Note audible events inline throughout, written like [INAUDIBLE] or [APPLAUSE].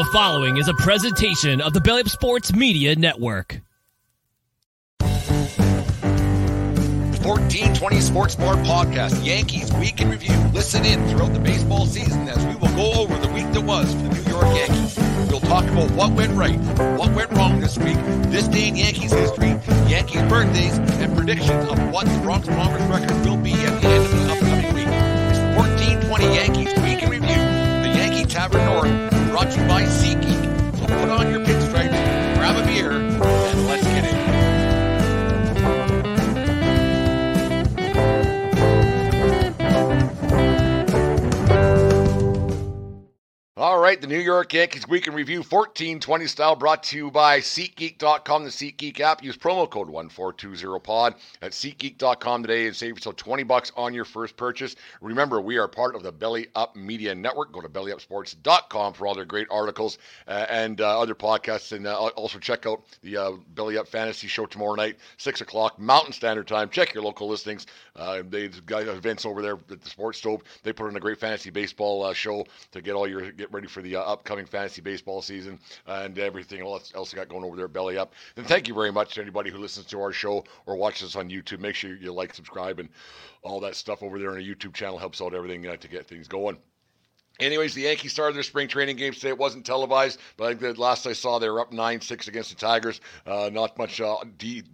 The following is a presentation of the Belly Up Sports Media Network. 1420 Sports Bar Podcast, Yankees Week in Review. Listen in throughout the baseball season as we will go over the week that was for the New York Yankees. We'll talk about what went right, what went wrong this week, this day in Yankees history, Yankees birthdays, and predictions of what the Bronx Bombers record will be at the end of the the New York Yankees Week in Review 1420 style brought to you by SeatGeek.com, the SeatGeek app. Use promo code 1420pod at SeatGeek.com today and save yourself 20 bucks on your first purchase. Remember, we are part of the Belly Up Media Network. Go to BellyUpSports.com for all their great articles uh, and uh, other podcasts. And uh, also check out the uh, Belly Up Fantasy Show tomorrow night, 6 o'clock Mountain Standard Time. Check your local listings. Uh, they've got events over there at the Sports Stove. They put on a great fantasy baseball uh, show to get all your get ready for the uh, upcoming fantasy baseball season and everything else, else got going over there, belly up. And thank you very much to anybody who listens to our show or watches us on YouTube. Make sure you like, subscribe, and all that stuff over there on our YouTube channel helps out everything uh, to get things going. Anyways, the Yankees started their spring training games today. It wasn't televised, but the last I saw, they were up 9 6 against the Tigers. Uh, not much uh,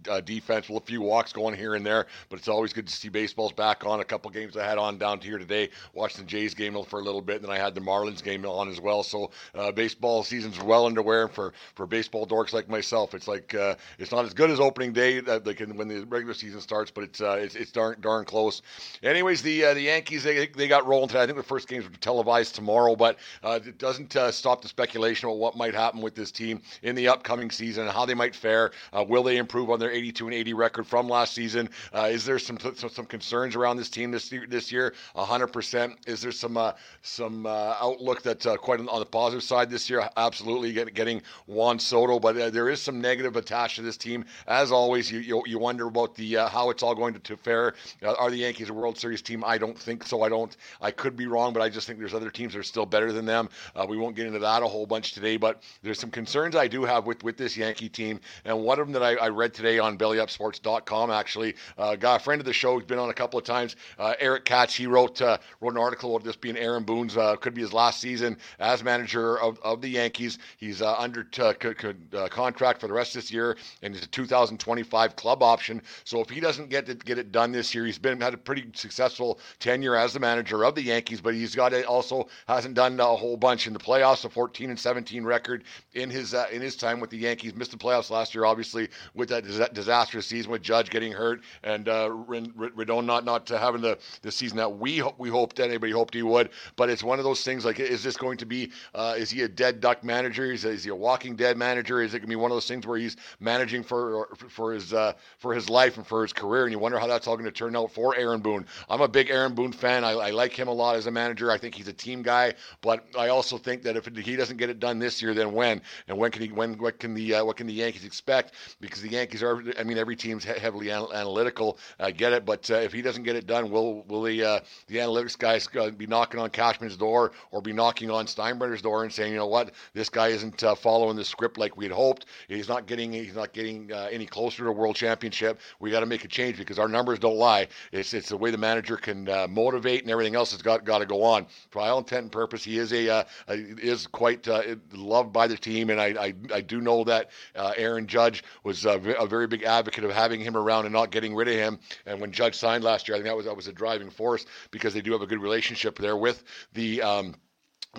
uh, defense, well, a few walks going here and there, but it's always good to see baseball's back on. A couple games I had on down here today. Watched the Jays game for a little bit, and then I had the Marlins game on as well. So, uh, baseball season's well underway for, for baseball dorks like myself. It's like, uh, it's not as good as opening day uh, when the regular season starts, but it's it's, it's darn, darn close. Anyways, the the Yankees, they, they got rolling today. I think the first games were televised tomorrow, but uh, it doesn't uh, stop the speculation about what might happen with this team in the upcoming season and how they might fare. Uh, will they improve on their 82 and 80 record from last season? Uh, is there some, some, some concerns around this team this year? This year, 100%. Is there some uh, some uh, outlook that's quite on the positive side this year? Absolutely, Get, getting Juan Soto, but there is some negative attached to this team. As always, you you, you wonder about the how it's all going to, to fare. are the Yankees a World Series team? I don't think so. I don't. I could be wrong, but I just think there's other teams are still better than them. Uh, we won't get into that a whole bunch today, but there's some concerns I do have with, with this Yankee team. And one of them that I, I read today on BellyUpSports.com, actually, uh, got a friend of the show who's been on a couple of times, uh, Eric Katz. He wrote uh, wrote an article about this being Aaron Boone's uh, could be his last season as manager of, of the Yankees. He's uh, under t- c- c- contract for the rest of this year, and it's a 2025 club option. So if he doesn't get it, get it done this year, he's been had a pretty successful tenure as the manager of the Yankees, but he's got it also hasn't done a whole bunch in the playoffs, a 14 and 17 record in his uh, in his time with the Yankees. Missed the playoffs last year, obviously, with that dis- disastrous season with Judge getting hurt and uh, Rodon not not having the, the season that we ho- we hoped anybody hoped he would. But it's one of those things like, is this going to be? Uh, is he a dead duck manager? Is, is he a walking dead manager? Is it going to be one of those things where he's managing for for his uh, for his life and for his career? And you wonder how that's all going to turn out for Aaron Boone. I'm a big Aaron Boone fan. I, I like him a lot as a manager. I think he's a team guy, but I also think that if he doesn't get it done this year, then when? And when can he? When? What can the uh, what can the Yankees expect? Because the Yankees are. I mean, every team's heavily anal- analytical. I get it, but uh, if he doesn't get it done, will will the uh, the analytics guys uh, be knocking on Cashman's door or be knocking on Steinbrenner's door and saying, you know what, this guy isn't uh, following the script like we had hoped. He's not getting he's not getting uh, any closer to a world championship. We got to make a change because our numbers don't lie. It's it's the way the manager can motivate and everything else has got got to go on. For all intent and purpose, he is a, a is quite uh, loved by the team, and I, I, I do know that uh, Aaron Judge was a, a, very big advocate of having him around and not getting rid of him. And when Judge signed last year, I think that was that was a driving force because they do have a good relationship there with the. Um,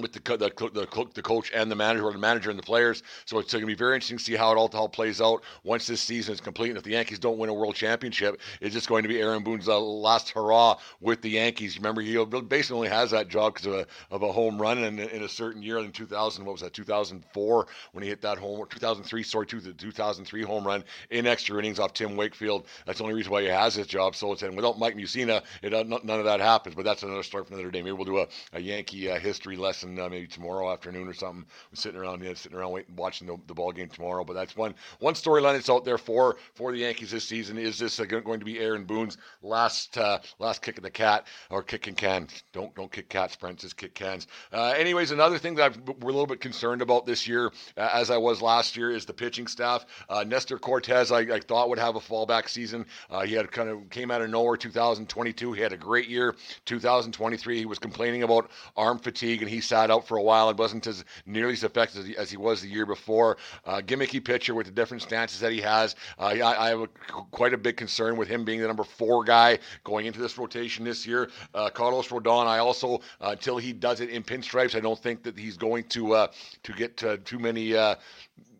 with the, the the, the coach and the manager, or the manager and the players. So it's going to be very interesting to see how it all, all plays out once this season is complete. And if the Yankees don't win a World Championship, it's just going to be Aaron Boone's uh, last hurrah with the Yankees. Remember, he basically only has that job because of a, of a home run in, in a certain year in 2000. What was that? 2004 when he hit that home. 2003, sorry, 2003 home run in extra innings off Tim Wakefield. That's the only reason why he has his job. So it's and without Mike Mussina, it, uh, none of that happens. But that's another story for another day. Maybe we'll do a, a Yankee uh, history lesson uh, maybe tomorrow afternoon or something. I'm sitting around, yeah, sitting around waiting, watching the, the ball game tomorrow. But that's one one storyline that's out there for for the Yankees this season. Is this uh, going to be Aaron Boone's last uh, last kick of the cat or kicking can? Don't don't kick cats, Brent. Just kick cans. Uh, anyways, another thing that I've, we're a little bit concerned about this year, uh, as I was last year, is the pitching staff. Uh, Nestor Cortes, I, I, thought would have a fallback season. he had kind of came out of nowhere. 2022, he had a great year. 2023, he was complaining about arm fatigue and he sat out for a while and wasn't as nearly as effective as he, as he was the year before. Uh, gimmicky pitcher with the different stances that he has. Uh, I, I, have a, quite a big concern with him being the number four guy going into this rotation this year. Uh, Carlos Rodon, I also uh, until he does it in pinstripes, I don't think that he's going to uh, to get too many uh,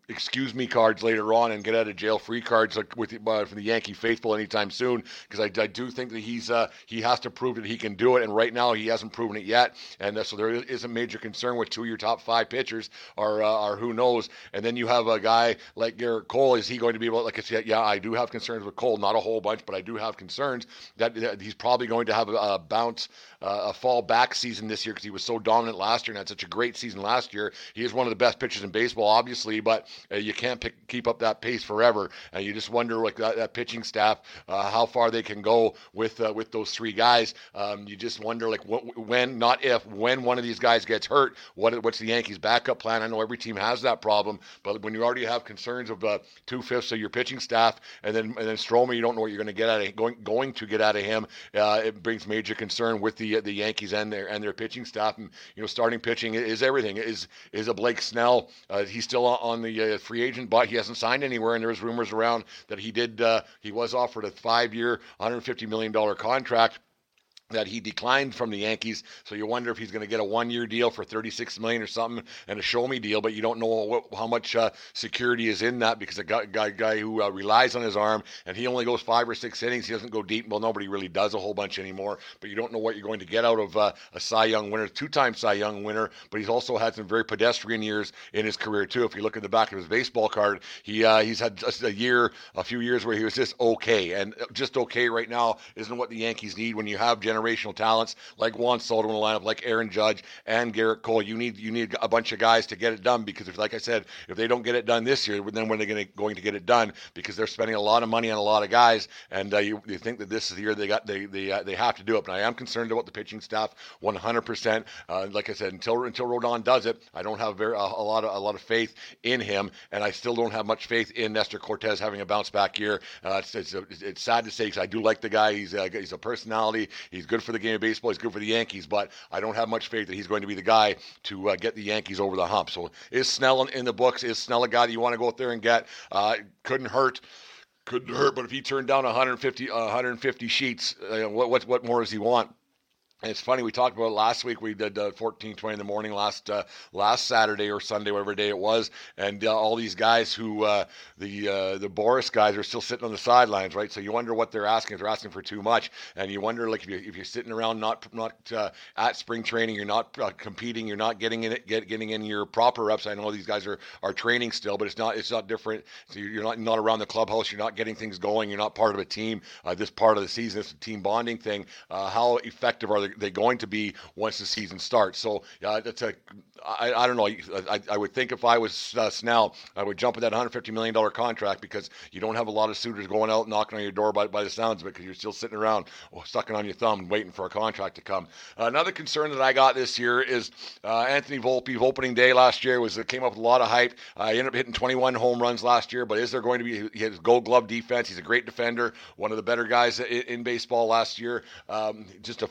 excuse me cards later on and get out of jail free cards with uh, from the Yankee faithful anytime soon because I, I, do think that he's uh, he has to prove that he can do it and right now he hasn't proven it yet. And uh, so there is a major concern with two of your top five pitchers are uh, are who knows? And then you have a guy like Gerrit Cole is he going to be able like I said yeah I do have concerns with Cole not a whole bunch but I do have concerns that, that he's probably going to have a, a bounce uh, a fall back season this year because he was so dominant last year and had such a great season last year. He is one of the best pitchers in baseball obviously but uh, you can't pick, keep up that pace forever, and you just wonder like that, that pitching staff uh, how far they can go with uh, with those three guys. Um, you just wonder like when, not if, when one of these guys gets hurt, what what's the Yankees' backup plan? I know every team has that problem, but when you already have concerns of uh, two fifths of your pitching staff, and then and then Stroman, you don't know what you're going to get out of going going to get out of him. Uh, it brings major concern with the the Yankees and their and their pitching staff. And you know, starting pitching is everything. Is is a Blake Snell? Uh, he's still on the free agent, but he hasn't signed anywhere. And there's rumors around that he did. Uh, he was offered a five-year, 150 million dollar contract that he declined from the Yankees. So you wonder if he's going to get a one-year deal for 36 million or something and a show-me deal, but you don't know what, how much uh, security is in that because a guy, guy, guy who uh, relies on his arm and he only goes five or six innings. He doesn't go deep. Well, nobody really does a whole bunch anymore. But you don't know what you're going to get out of uh, a Cy Young winner, two-time Cy Young winner. But he's also had some very pedestrian years in his career too. If you look at the back of his baseball card, he uh, he's had just a year, a few years where he was just okay, and just okay right now isn't what the Yankees need when you have general generational talents like Juan Soto in the lineup, like Aaron Judge and Gerrit Cole. You need you need a bunch of guys to get it done because if, like I said, if they don't get it done this year, then when are they going to, going to get it done? Because they're spending a lot of money on a lot of guys, and uh, you, you think that this is the year they got they they uh, they have to do it. But I am concerned about the pitching staff 100%. Uh, like I said, until until Rodon does it, I don't have very a, a lot of a lot of faith in him, and I still don't have much faith in Nestor Cortes having a bounce back year. Uh, it's, it's, it's, sad to say because I do like the guy. He's a, he's a personality. He's good for the game of baseball. He's good for the Yankees, but I don't have much faith that he's going to be the guy to uh, get the Yankees over the hump. So is Snell in, the books? Is Snell a guy that you want to go out there and get? Uh, couldn't hurt couldn't hurt. But if he turned down 150, uh, 150 sheets, uh, what, what what more does he want? It's funny we talked about last week. We did uh, 14, 20 in the morning last uh, last Saturday or Sunday, whatever day it was, and uh, all these guys who uh, the uh, the Boras guys are still sitting on the sidelines, right? So you wonder what they're asking. If they're asking for too much, and you wonder like if you if you're sitting around not not uh, at spring training, you're not competing, you're not getting in it, get, getting in your proper reps. I know these guys are are training still, but it's not it's not different. So you're not not around the clubhouse. You're not getting things going. You're not part of a team. this part of the season, this team bonding thing. how effective are they? they going to be once the season starts. So uh, that's a I, I don't know. I, I would think if I was uh, Snell, I would jump at that 150 million dollar contract because you don't have a lot of suitors going out knocking on your door by, by the sounds of it because you're still sitting around oh, sucking on your thumb waiting for a contract to come. Another concern that I got this year is uh, Anthony Volpe. Opening day last year was it came up with a lot of hype. Uh, he ended up hitting 21 home runs last year, but is there going to be has Gold Glove defense? He's a great defender, one of the better guys in, in baseball last year. Um, just a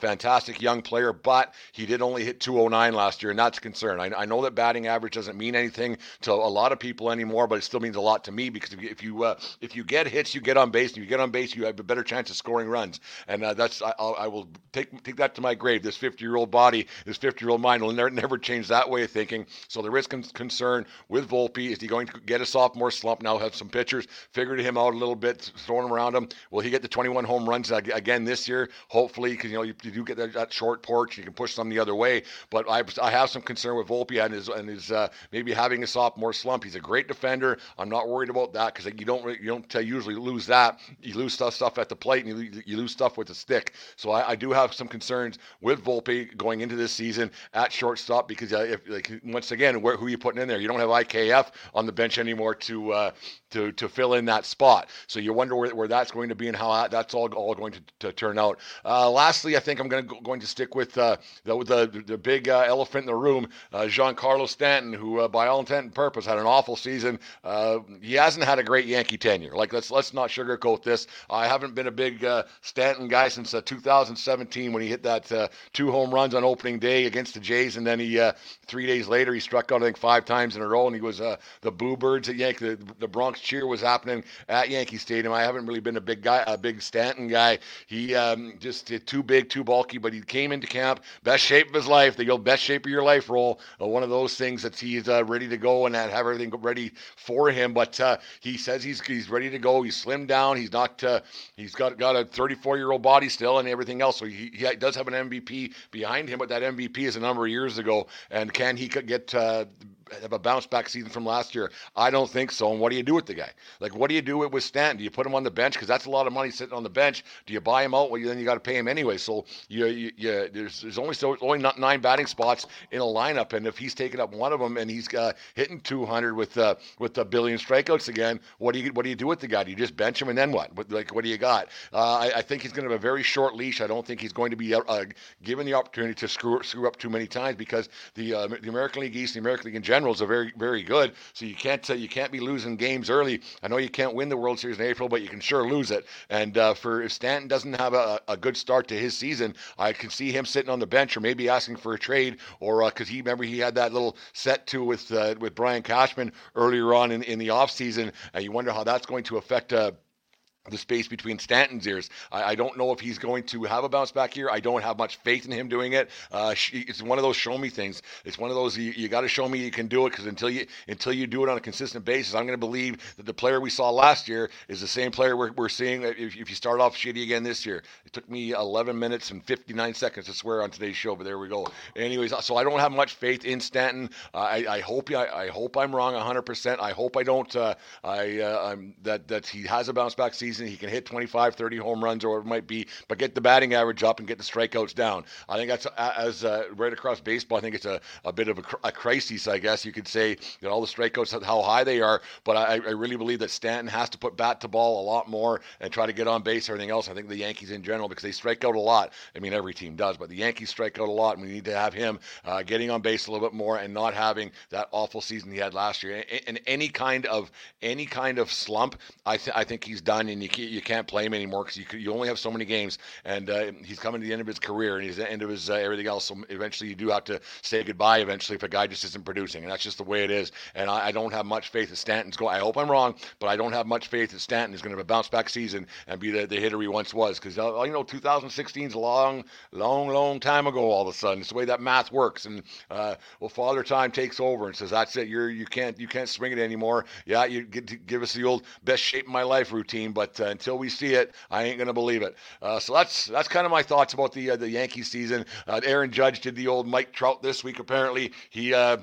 fantastic young player, but he did only hit 209 last year, and that's a concern. I, I know that batting average doesn't mean anything to a lot of people anymore, but it still means a lot to me because if you if you, uh, if you get hits, you get on base. And you get on base, you have a better chance of scoring runs, and uh, that's I, I, will take take that to my grave. This 50 year old body, this 50 year old mind will never never change that way of thinking. So there is con- concern with Volpe. Is he going to get a sophomore slump now? Have some pitchers figured him out a little bit, throwing him around him. Will he get the 21 home runs again this year? Hopefully, because you know you, you do get. that short porch. You can push them the other way. But I, I have some concern with Volpe and his and his uh, maybe having a sophomore slump. He's a great defender. I'm not worried about that because you don't you don't usually lose that. You lose stuff stuff at the plate and you, you lose stuff with the stick. So I, I do have some concerns with Volpe going into this season at shortstop because uh, if like once again where, who are you putting in there? You don't have IKF on the bench anymore to uh, to to fill in that spot. So you wonder where, where that's going to be and how that's all all going to, to turn out. Uh, lastly, I think I'm going to going to stick with uh, the, the the big uh, elephant in the room, uh, Giancarlo Stanton, who by all intent and purpose had an awful season. He hasn't had a great Yankee tenure. Like let's let's not sugarcoat this. I haven't been a big Stanton guy since 2017 when he hit that two home runs on opening day against the Jays, and then he three days later he struck out I think five times in a row, and he was the Boo Birds at Yankee. The, the Bronx cheer was happening at Yankee Stadium. I haven't really been a big guy, a big Stanton guy. He um, just too big, too bulky, but he came into camp, best shape of his life. The best shape of your life role, uh, one of those things that he's uh, ready to go and have everything ready for him. But uh, he says he's he's ready to go. He's slimmed down. He's not. Uh, he's got got a 34 year old body still and everything else. So he, he does have an MVP behind him, but that MVP is a number of years ago. And can he get uh, have a bounce back season from last year? I don't think so. And what do you do with the guy? Like, what do you do with Stanton? Do you put him on the bench because that's a lot of money sitting on the bench? Do you buy him out? Well, then you got to pay him anyway. So you, you, you there's there's only so only not nine batting spots in a lineup, and if he's taking up one of them and he's uh, hitting 200 with uh, with a billion strikeouts again, what do you what do you do with the guy? Do you just bench him and then what? like what do you got? Uh, I, I, think he's going to have a very short leash. I don't think he's going to be uh, given the opportunity to screw screw up too many times because the uh, the American League East, the American League in general is a very very very good. So you can't uh, you can't be losing games early. I know you can't win the World Series in April, but you can sure lose it. And uh, for if Stanton doesn't have a, a good start to his season, I can see him sitting on the bench or maybe asking for a trade, or because uh, he remember he had that little set to with uh, with Brian Cashman earlier on in, in the offseason. And you wonder how that's going to affect uh, the space between Stanton's ears. I, I, don't know if he's going to have a bounce back here. I don't have much faith in him doing it. Uh, it's one of those show me things. It's one of those you, you got to show me you can do it because until you until you do it on a consistent basis, I'm going to believe that the player we saw last year is the same player we're, we're seeing. If, if you start off shitty again this year, it took me 11 minutes and 59 seconds to swear on today's show, but there we go. Anyways, so I don't have much faith in Stanton. Uh, I, I, hope I, I, hope I'm wrong 100%. I hope I don't. Uh, I uh, that that he has a bounce back season season. He can hit 25, 30 home runs or whatever it might be, but get the batting average up and get the strikeouts down. I think that's as uh, right across baseball. I think it's a, a bit of a, a, crisis, I guess you could say. Know, all the strikeouts, how high they are, but I, I really believe that Stanton has to put bat to ball a lot more and try to get on base. Everything else, I think the Yankees in general, because they strike out a lot. I mean, every team does, but the Yankees strike out a lot, and we need to have him uh, getting on base a little bit more and not having that awful season he had last year. And any kind of any kind of slump, I, th- I think he's done, and you can't, you can't play him anymore because you, you only have so many games, and uh, he's coming to the end of his career and he's at the end of his uh, everything else. So eventually, you do have to say goodbye. Eventually, if a guy just isn't producing, and that's just the way it is. And I, I don't have much faith that Stanton's going. I hope I'm wrong, but I don't have much faith that Stanton is going to have a bounce back season and be the, the hitter he once was. Because uh, you know, 2016 is a long, long, long time ago. All of a sudden, it's the way that math works. And uh, well, Father Time takes over and says, "That's it. You're you can't you can't swing it anymore. Yeah, you get give us the old best shape of my life routine, but uh, until we see it, I ain't gonna believe it. Uh, so that's that's kind of my thoughts about the uh, the Yankee season. Uh, Aaron Judge did the old Mike Trout this week. Apparently, he uh,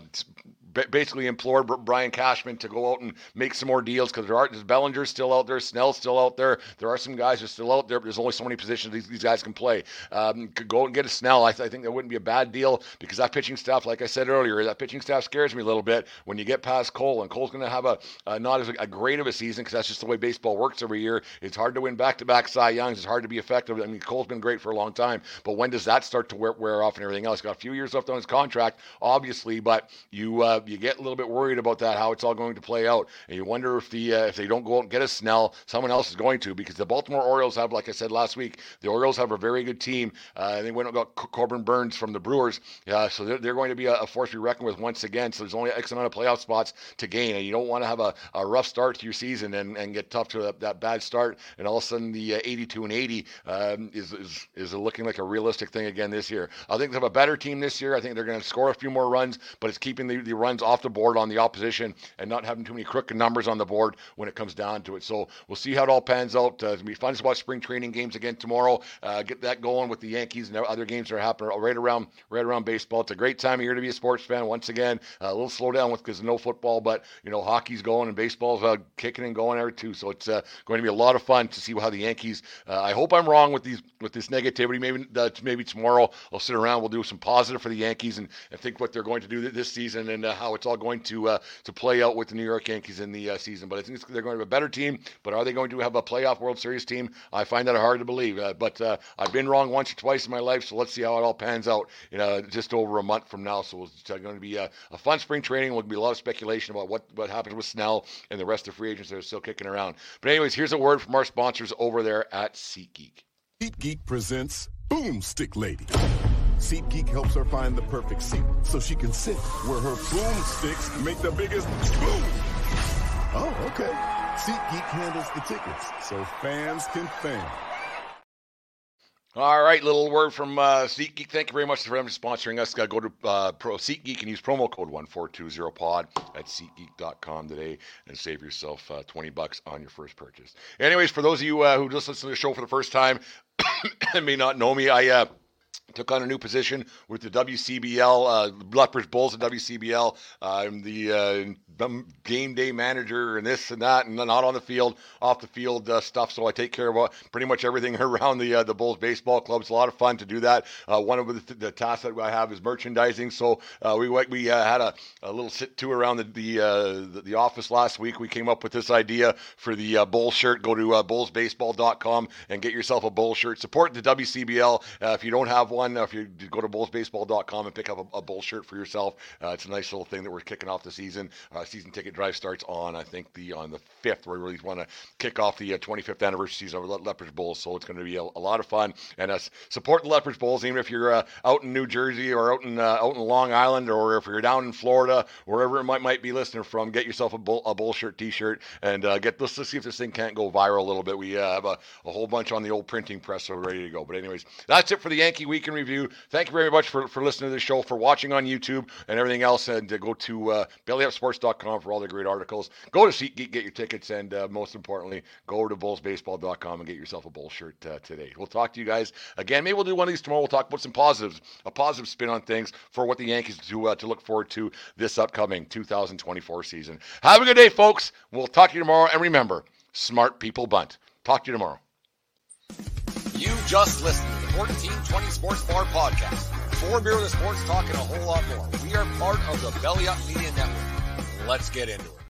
basically implored Brian Cashman to go out and make some more deals because there are there's Bellinger's still out there, Snell's still out there. There are some guys who are still out there, but there's only so many positions these, these guys can play. Um, could go and get a Snell. I, th- I, think that wouldn't be a bad deal because that pitching staff, like I said earlier, that pitching staff scares me a little bit when you get past Cole. And Cole's going to have a, a, not as a, a great of a season because that's just the way baseball works every year. It's hard to win back-to-back Cy Youngs. It's hard to be effective. I mean, Cole's been great for a long time, but when does that start to wear, wear off and everything else? Got a few years left on his contract, obviously, but you uh, you get a little bit worried about that, how it's all going to play out. And you wonder if the uh, if they don't go out and get a Snell, someone else is going to, because the Baltimore Orioles have, like I said last week, the Orioles have a very good team. Uh, they went and got Corbin Burnes from the Brewers, uh, so they're, they're going to be a, a, force to be reckoned with once again. So there's only X amount of playoff spots to gain, and you don't want to have a, a rough start to your season and, and get tough to that, that bad start, and all of a sudden the uh, 82 and 80 um, is, is is looking like a realistic thing again this year. I think they have a better team this year. I think they're going to score a few more runs, but it's keeping the, the runs runs off the board on the opposition and not having too many crooked numbers on the board when it comes down to it. So we'll see how it all pans out. Uh, it's gonna be fun to watch spring training games again tomorrow. Uh, get that going with the Yankees and other games that are happening right around right around baseball. It's a great time of year to be a sports fan. Once again, uh, a little slow down with because no football, but you know hockey's going and baseball's uh, kicking and going there too. So it's uh, going to be a lot of fun to see how the Yankees. Uh, I hope I'm wrong with these with this negativity. Maybe maybe tomorrow I'll sit around. We'll do some positive for the Yankees and, and think what they're going to do this season and how it's all going to uh, to play out with the New York Yankees in the uh, season. But I think they're going to have a better team. But are they going to have a playoff World Series team? I find that hard to believe. Uh, but I've been wrong once or twice in my life, so let's see how it all pans out. You know, just over a month from now. So it's going to be a, a fun spring training. There'll be a lot of speculation about what what happens with Snell and the rest of the free agents that are still kicking around. But anyways, here's a word from our sponsors over there at SeatGeek. SeatGeek presents Boomstick Lady. SeatGeek helps her find the perfect seat so she can sit where her boomsticks make the biggest boom. Oh, okay. SeatGeek handles the tickets so fans can fan. All right, little word from uh, SeatGeek. Thank you very much for sponsoring us. Uh, go to uh, Pro SeatGeek and use promo code 1420pod at SeatGeek.com today and save yourself uh, 20 bucks on your first purchase. Anyways, for those of you uh, who just listen to the show for the first time and [COUGHS] [COUGHS] may not know me, I uh, took on a new position with the WCBL, uh, Lethbridge Bulls and WCBL. I'm the uh, game day manager and this and that, and not on the field, off the field uh, stuff. So I take care of uh, pretty much everything [LAUGHS] around the uh, the Bulls baseball club. It's a lot of fun to do that. Uh, one of the, the, tasks that I have is merchandising. So we we had a, a little sit to around the the, the, the office last week. We came up with this idea for the uh, Bull shirt. Go to uh, bullsbaseball.com and get yourself a Bull shirt. Support the WCBL. if you don't have one, if you go to bullsbaseball.com and pick up a, a Bull shirt for yourself, it's a nice little thing that we're kicking off the season. Uh, season ticket drive starts on I think the on the fifth. We really want to kick off the uh, 25th anniversary season of the Lethbridge Bulls, so it's going to be a, a, lot of fun. And uh, support the Lethbridge Bulls, even if you're uh, out in New Jersey or out in uh, out in Long Island, or if you're down in Florida, wherever it might might be listening from. Get yourself a bull, a bull shirt T-shirt and uh, get let's, let's see if this thing can't go viral a little bit. We have a, a whole bunch on the old printing press, so ready to go. But anyways, that's it for the Yankee Week in Review. Thank you very much for, for listening to the show, for watching on YouTube and everything else, and go to uh, bellyupsports.com for all the great articles. Go to SeatGeek, get your tickets, and uh, most importantly, go over to bullsbaseball.com and get yourself a bull shirt uh, today. We'll talk to you guys again. Maybe we'll do one of these tomorrow. We'll talk about some positives, a positive spin on things for what the Yankees do uh, to look forward to this upcoming 2024 season. Have a good day, folks. We'll talk to you tomorrow, and remember, smart people bunt. Talk to you tomorrow. You just listened 1420 Sports Bar podcast. Four beer with sports talk and a whole lot more. We are part of the Belly Up Media Network. Let's get into it.